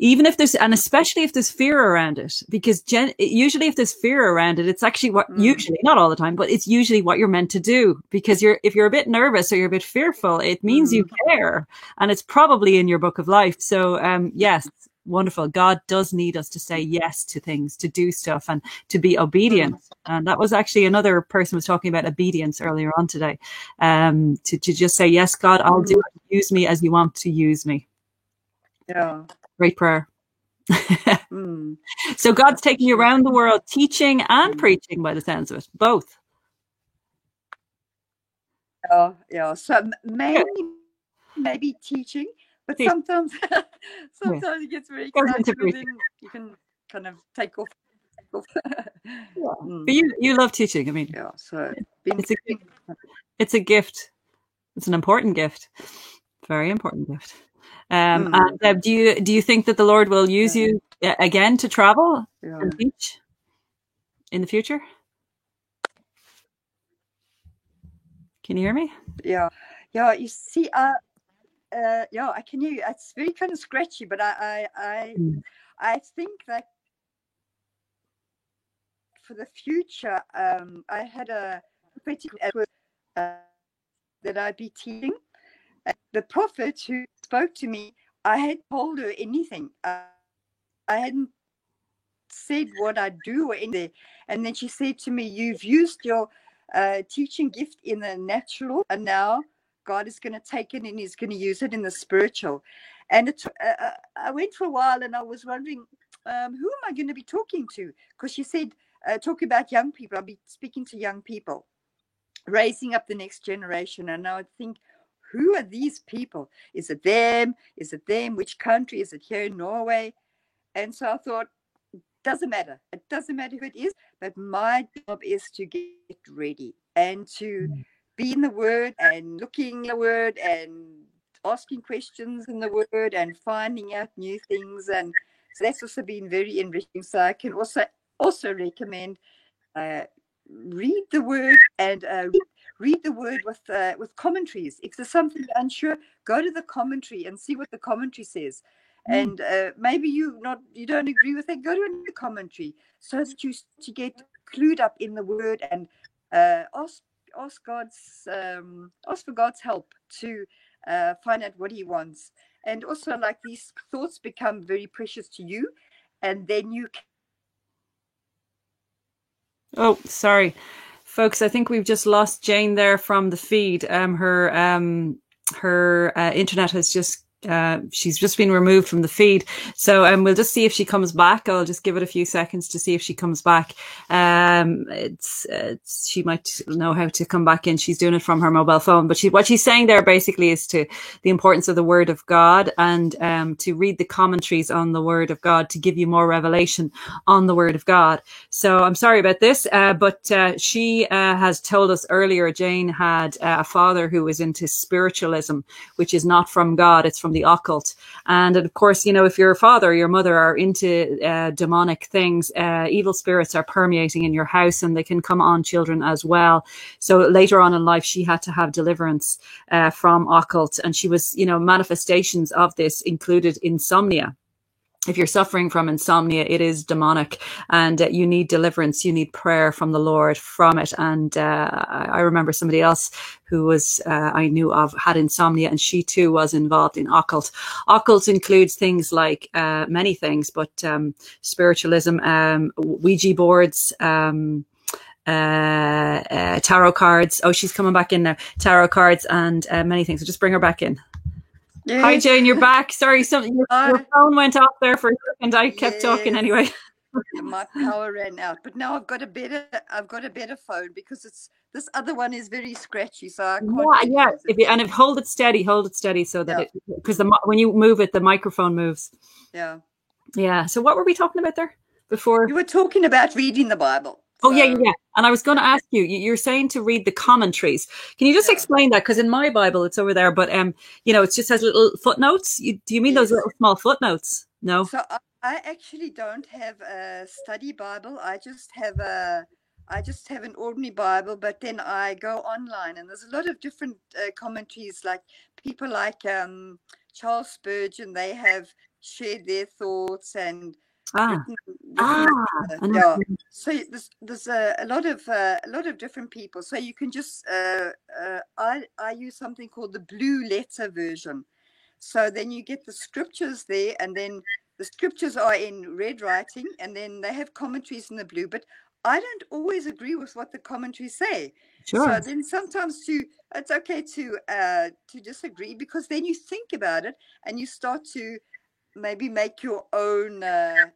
Speaker 1: even if there's, and especially if there's fear around it, because gen, usually if there's fear around it, it's actually what, mm. usually, not all the time, but it's usually what you're meant to do. Because you're, if you're a bit nervous or you're a bit fearful, it means mm. you care. And it's probably in your book of life. So, um, yes, wonderful. God does need us to say yes to things, to do stuff and to be obedient. Mm. And that was actually another person was talking about obedience earlier on today. Um, to, to just say, yes, God, I'll do it. Use me as you want to use me.
Speaker 2: Yeah.
Speaker 1: Great prayer. mm. So God's taking you around the world teaching and mm. preaching by the sounds of it, both.
Speaker 2: Yeah, yeah. So mainly maybe teaching, but sometimes sometimes yeah. it gets very. You can kind of take off. Take off.
Speaker 1: yeah. Mm. But you you love teaching. I mean,
Speaker 2: yeah. So
Speaker 1: it's a, it's a gift. It's an important gift. Very important gift. Um, mm. And uh, do you do you think that the Lord will use yeah. you uh, again to travel yeah. and teach in the future? Can you hear me?
Speaker 2: Yeah, yeah. You see, uh, uh, yeah, I can hear you. It's very kind of scratchy, but I, I, I, mm. I think that for the future, um, I had a prophetic uh, that I'd be teaching the prophet who spoke to me, I had told her anything. Uh, I hadn't said what I'd do or anything. And then she said to me, You've used your uh, teaching gift in the natural, and now God is going to take it and He's going to use it in the spiritual. And it, uh, uh, I went for a while and I was wondering, um, who am I going to be talking to? Because she said, uh, talk about young people. I'll be speaking to young people, raising up the next generation. And I would think, who are these people? Is it them? Is it them? Which country? Is it here in Norway? And so I thought, doesn't matter. It doesn't matter who it is, but my job is to get ready and to mm. be in the word and looking in the word and asking questions in the word and finding out new things. And so that's also been very enriching. So I can also also recommend uh, read the word and uh, read the word with uh, with commentaries. If there's something you're unsure, go to the commentary and see what the commentary says. Mm. And uh, maybe you not you don't agree with it. Go to a commentary so that you to get clued up in the word and uh, ask ask God's um, ask for God's help to uh, find out what He wants. And also, like these thoughts become very precious to you, and then you. Can...
Speaker 1: Oh, sorry, folks. I think we've just lost Jane there from the feed. Um, her um, her uh, internet has just uh, she's just been removed from the feed. So um, we'll just see if she comes back. I'll just give it a few seconds to see if she comes back. Um, it's, it's, she might know how to come back in. She's doing it from her mobile phone. But she, what she's saying there basically is to the importance of the Word of God and um, to read the commentaries on the Word of God to give you more revelation on the Word of God. So I'm sorry about this, uh, but uh, she uh, has told us earlier. Jane had uh, a father who was into spiritualism, which is not from God. It's from from the occult. And of course, you know, if your father your mother are into uh, demonic things, uh, evil spirits are permeating in your house and they can come on children as well. So later on in life, she had to have deliverance uh, from occult. And she was, you know, manifestations of this included insomnia if you're suffering from insomnia, it is demonic and uh, you need deliverance. You need prayer from the Lord from it. And uh, I remember somebody else who was, uh, I knew of, had insomnia and she too was involved in occult. Occult includes things like uh, many things, but um, spiritualism, um, Ouija boards, um, uh, uh, tarot cards. Oh, she's coming back in now. Tarot cards and many things. So just bring her back in. Yes. Hi, Jane. You're back. Sorry, something your, your, phone went off there for a second. I kept yes. talking anyway.
Speaker 2: My power ran out, but now I've got a better. I've got a better phone because it's this other one is very scratchy. So I
Speaker 1: can't. Yeah, yeah. If you, and if hold it steady, hold it steady so that yeah. it because the when you move it, the microphone moves.
Speaker 2: Yeah.
Speaker 1: Yeah. So what were we talking about there before?
Speaker 2: You were talking about reading the Bible.
Speaker 1: Oh yeah, yeah, yeah. And I was going to ask you. You're saying to read the commentaries. Can you just yeah. explain that? Because in my Bible, it's over there, but um, you know, it just has little footnotes. You, do you mean those little small footnotes? No.
Speaker 2: So I, I actually don't have a study Bible. I just have a. I just have an ordinary Bible, but then I go online, and there's a lot of different uh, commentaries. Like people like um, Charles Spurgeon, they have shared their thoughts and
Speaker 1: Ah. ah,
Speaker 2: yeah. So there's there's a, a lot of uh, a lot of different people. So you can just uh, uh, I I use something called the blue letter version. So then you get the scriptures there, and then the scriptures are in red writing, and then they have commentaries in the blue. But I don't always agree with what the commentaries say. Sure. So then sometimes to it's okay to uh, to disagree because then you think about it and you start to maybe make your own uh,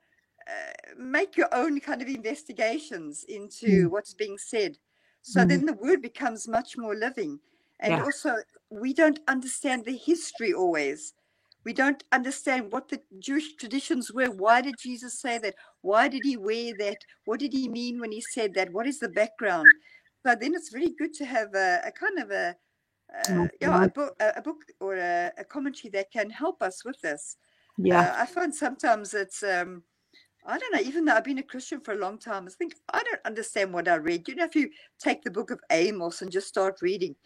Speaker 2: uh, make your own kind of investigations into mm. what's being said. So mm. then the word becomes much more living. And yeah. also, we don't understand the history always. We don't understand what the Jewish traditions were. Why did Jesus say that? Why did he wear that? What did he mean when he said that? What is the background? So then it's very good to have a, a kind of a, uh, yeah, a book, a, a book or a, a, commentary that can help us with this.
Speaker 1: Yeah,
Speaker 2: uh, I find sometimes it's um, I don't know, even though I've been a Christian for a long time, I think I don't understand what I read. You know, if you take the book of Amos and just start reading,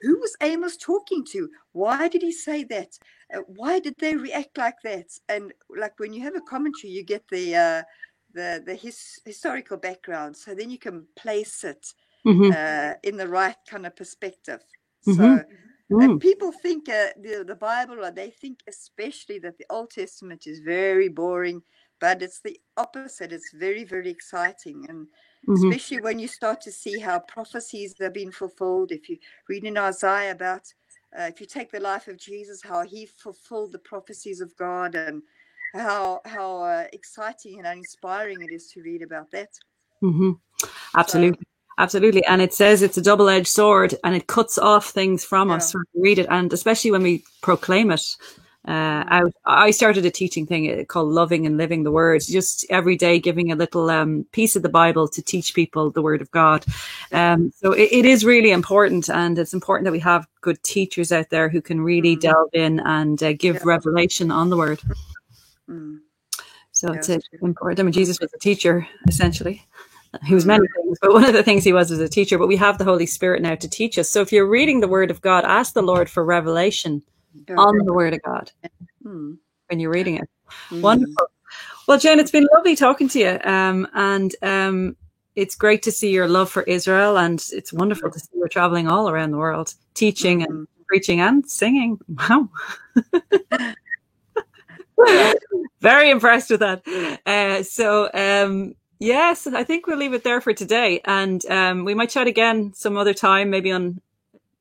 Speaker 2: who was Amos talking to? Why did he say that? Uh, why did they react like that? And like when you have a commentary, you get the uh, the the his, historical background, so then you can place it mm-hmm. uh, in the right kind of perspective. Mm-hmm. So And people think uh, the, the Bible, or they think especially that the Old Testament is very boring, but it's the opposite. It's very, very exciting. And
Speaker 1: Mhm.
Speaker 2: especially when you start to see how prophecies have been fulfilled. If you read in Isaiah about, uh, if you take the life of Jesus, how he fulfilled the prophecies of God and how how uh, exciting and inspiring it is to read about that.
Speaker 1: hmm Absolutely. Absolutely. And it says it's a double edged sword and it cuts off things from us when we read it. And especially when we proclaim it uh, out. I started a teaching thing uh, called Loving and Living the Word, just every day giving a little um, piece of the Bible to teach people the Word of God. Um, so it, it is really important. And it's important that we have good teachers out there who can really
Speaker 2: Mhm.
Speaker 1: delve in and uh, give
Speaker 2: Yeah.
Speaker 1: revelation on the Word.
Speaker 2: Mm.
Speaker 1: So
Speaker 2: Yeah,
Speaker 1: it's uh, important. I mean, Jesus was a teacher, essentially. He was many things, but one of the things he was was a teacher. But we have the Holy Spirit now to teach us. So if you're reading the Word of God, ask the Lord for revelation on the Word of God
Speaker 2: Mm.
Speaker 1: when you're reading it.
Speaker 2: Mm.
Speaker 1: Wonderful. Well, Jane, it's been lovely talking to you. Um, and um, it's great to see your love for Israel. And it's wonderful to see you're traveling all around the world, teaching and preaching and singing. Wow. Very impressed with that. Uh, so, um, yes, I think we'll leave it there for today. And um, we might chat again some other time, maybe on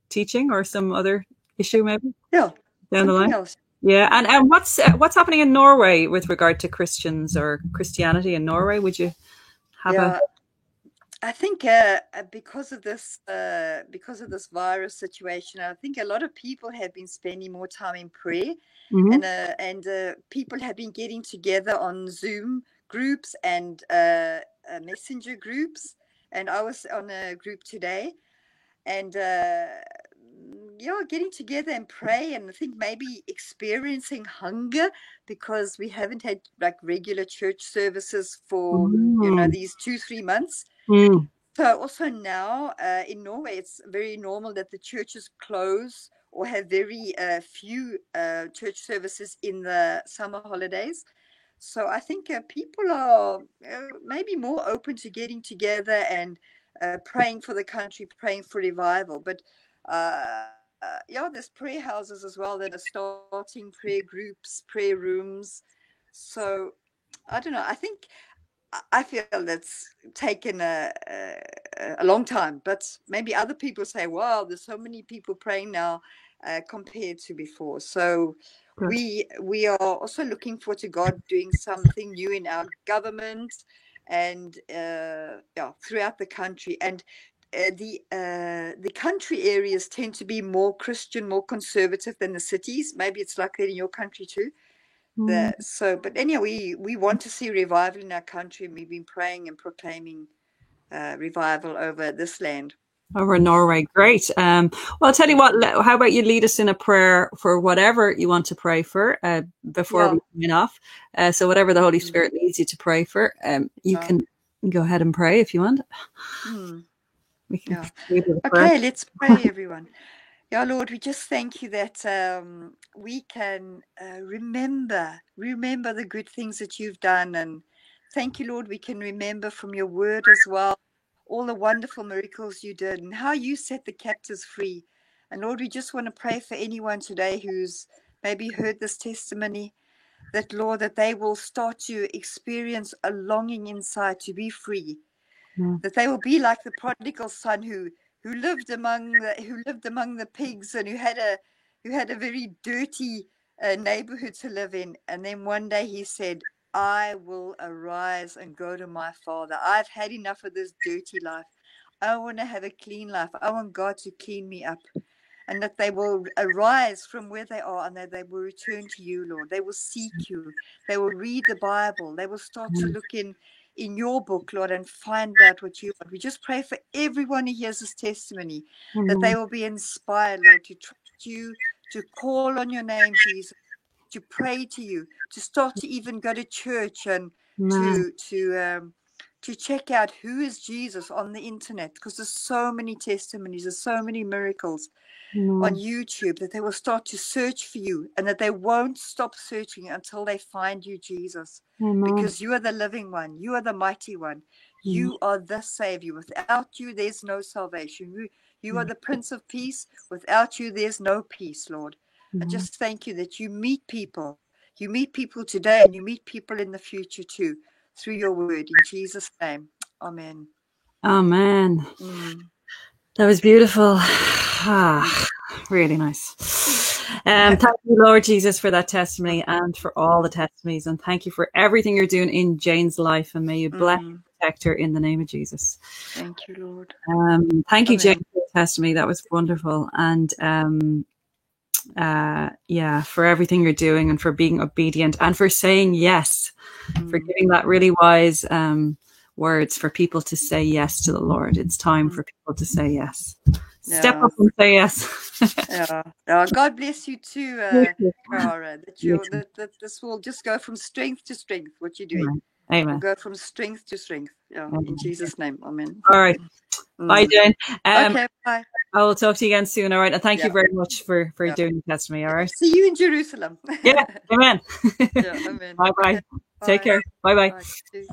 Speaker 1: teaching or some other issue, maybe
Speaker 2: Yeah.
Speaker 1: down the line.
Speaker 2: else.
Speaker 1: Yeah, and and what's uh, what's happening in Norway with regard to Christians or Christianity in Norway? Would you have
Speaker 2: yeah. I think uh, uh, because of this uh, because of this virus situation, I think a lot of people have been spending more time in prayer,
Speaker 1: a? Mhm.
Speaker 2: and uh, and uh, people have been getting together on Zoom groups and uh, uh, messenger groups. And I was on a group today, and uh, yeah, getting together and pray, and I think maybe experiencing hunger because we haven't had like regular church services for you know
Speaker 1: Mm.
Speaker 2: these two three months.
Speaker 1: Mm.
Speaker 2: So also now uh, in Norway, it's very normal that the churches close or have very uh, few uh, church services in the summer holidays. So I think uh, people are uh, maybe more open to getting together and uh, praying for the country, praying for revival. But uh, uh, yeah, there's prayer houses as well that are starting prayer groups, prayer rooms. So I don't know. I think I- feel that's taken a, a, a long time, but maybe other people say, wow, there's so many people praying now uh, compared to before. So. We we are also looking forward to God doing something new in our government and uh, yeah, throughout the country. And uh, the uh, the country areas tend to be more Christian, more conservative than the cities. Maybe it's like that in your country too
Speaker 1: Mm.
Speaker 2: the so but anyway we we want to see revival in our country and we've been praying and proclaiming uh, revival over this land
Speaker 1: Over in Norway, great. Um, well, I'll tell you what. How about you lead us in a prayer for whatever you want to pray for uh, before
Speaker 2: Yeah.
Speaker 1: we sign off? Uh, so, whatever the Holy
Speaker 2: Mhm.
Speaker 1: Spirit leads you to pray for, um, you
Speaker 2: Yeah.
Speaker 1: can go ahead and pray if you want.
Speaker 2: Hmm.
Speaker 1: We can
Speaker 2: Yeah.
Speaker 1: lead with a prayer.
Speaker 2: okay let's pray everyone yeah lord we just thank you that um, we can uh, remember remember the good things that you've done and thank you lord we can remember from your word as well all the wonderful miracles you did and how you set the captives free. And lord we just want to pray for anyone today who's maybe heard this testimony that lord that they will start to experience a longing inside to be free.
Speaker 1: Mm.
Speaker 2: that they will be like the prodigal son who who lived among the who lived among the pigs and who had a who had a very dirty uh, neighborhood to live in. And then one day he said i will arise and go to my father. I've had enough of this dirty life. I want to have a clean life. I want god to clean me up and that they will arise from where they are and that they will return to you lord. They will seek you. They will read the bible. They will start to
Speaker 1: Mm.
Speaker 2: look in in your book, Lord, and find out what you want. We just pray for everyone who hears this testimony that they will be inspired, Lord, to trust you, to call on your name, Jesus, to pray to you, to start to even go to church and to to um, to check out who is Jesus on the internet because there's so many testimonies, there's so many miracles on YouTube that they will start to search for you and that they won't stop searching until they find you, Jesus because you are the living one, you are the mighty one, You are the Savior. Without you, there's no salvation. You, you are the Prince of Peace. Without you, there's no peace, Lord. I
Speaker 1: Mhm.
Speaker 2: just thank you that you meet people. You meet people today and you meet people in the future too through your word. In Jesus' name. Amen.
Speaker 1: Amen.
Speaker 2: Mm.
Speaker 1: That was beautiful. Ah, really nice. Um, thank you, Lord Jesus, for that testimony and for all the testimonies. And thank you for everything you're doing in Jane's life. And may you bless
Speaker 2: Mm.
Speaker 1: and protect her in the name of Jesus.
Speaker 2: Thank you, Lord.
Speaker 1: Um, thank you, Jane, for the testimony. That was wonderful. And um, uh, yeah, for everything you're doing and for being obedient and for saying yes, for
Speaker 2: Mm.
Speaker 1: giving that really wise um, words for people to say yes to the Lord. It's time for people to say yes. Step up and say yes.
Speaker 2: Yeah. yeah. God bless you too, uh, Cara. That
Speaker 1: You
Speaker 2: that, that this will just go from strength to strength. What you're doing,
Speaker 1: Amen.
Speaker 2: go from strength to strength. Yeah.
Speaker 1: Amen.
Speaker 2: In Jesus' name, Amen.
Speaker 1: All right. Bye,
Speaker 2: Mm.
Speaker 1: Jane. Um,
Speaker 2: okay. Bye.
Speaker 1: I will talk to you again soon. All right. And thank you very much for, for
Speaker 2: Yeah.
Speaker 1: doing the testimony. All right.
Speaker 2: See you in Jerusalem.
Speaker 1: Yeah. Amen.
Speaker 2: yeah. Amen.
Speaker 1: bye bye. Take care. Bye bye.
Speaker 2: Bye.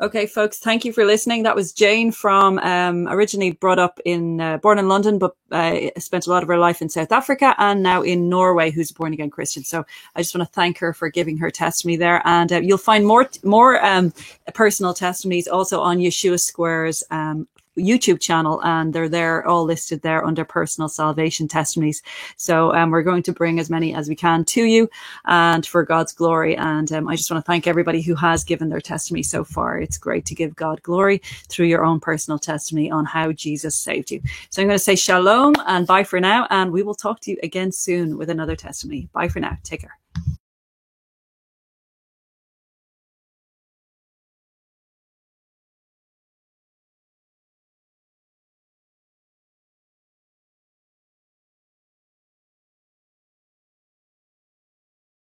Speaker 1: Okay, folks, thank you for listening. That was Jane from um, originally brought up in, uh, born in London, but uh, spent a lot of her life in South Africa and now in Norway, who's a born again Christian. So I just want to thank her for giving her testimony there. And uh, you'll find more, more um, personal testimonies also on Yeshua Square's um, YouTube channel, and they're there all listed there under personal salvation testimonies. So um, we're going to bring as many as we can to you and for God's glory. And um, I just want to thank everybody who has given their testimony so far. It's great to give God glory through your own personal testimony on how Jesus saved you. So I'm going to say shalom and bye for now, and we will talk to you again soon with another testimony. Bye for now. Take care.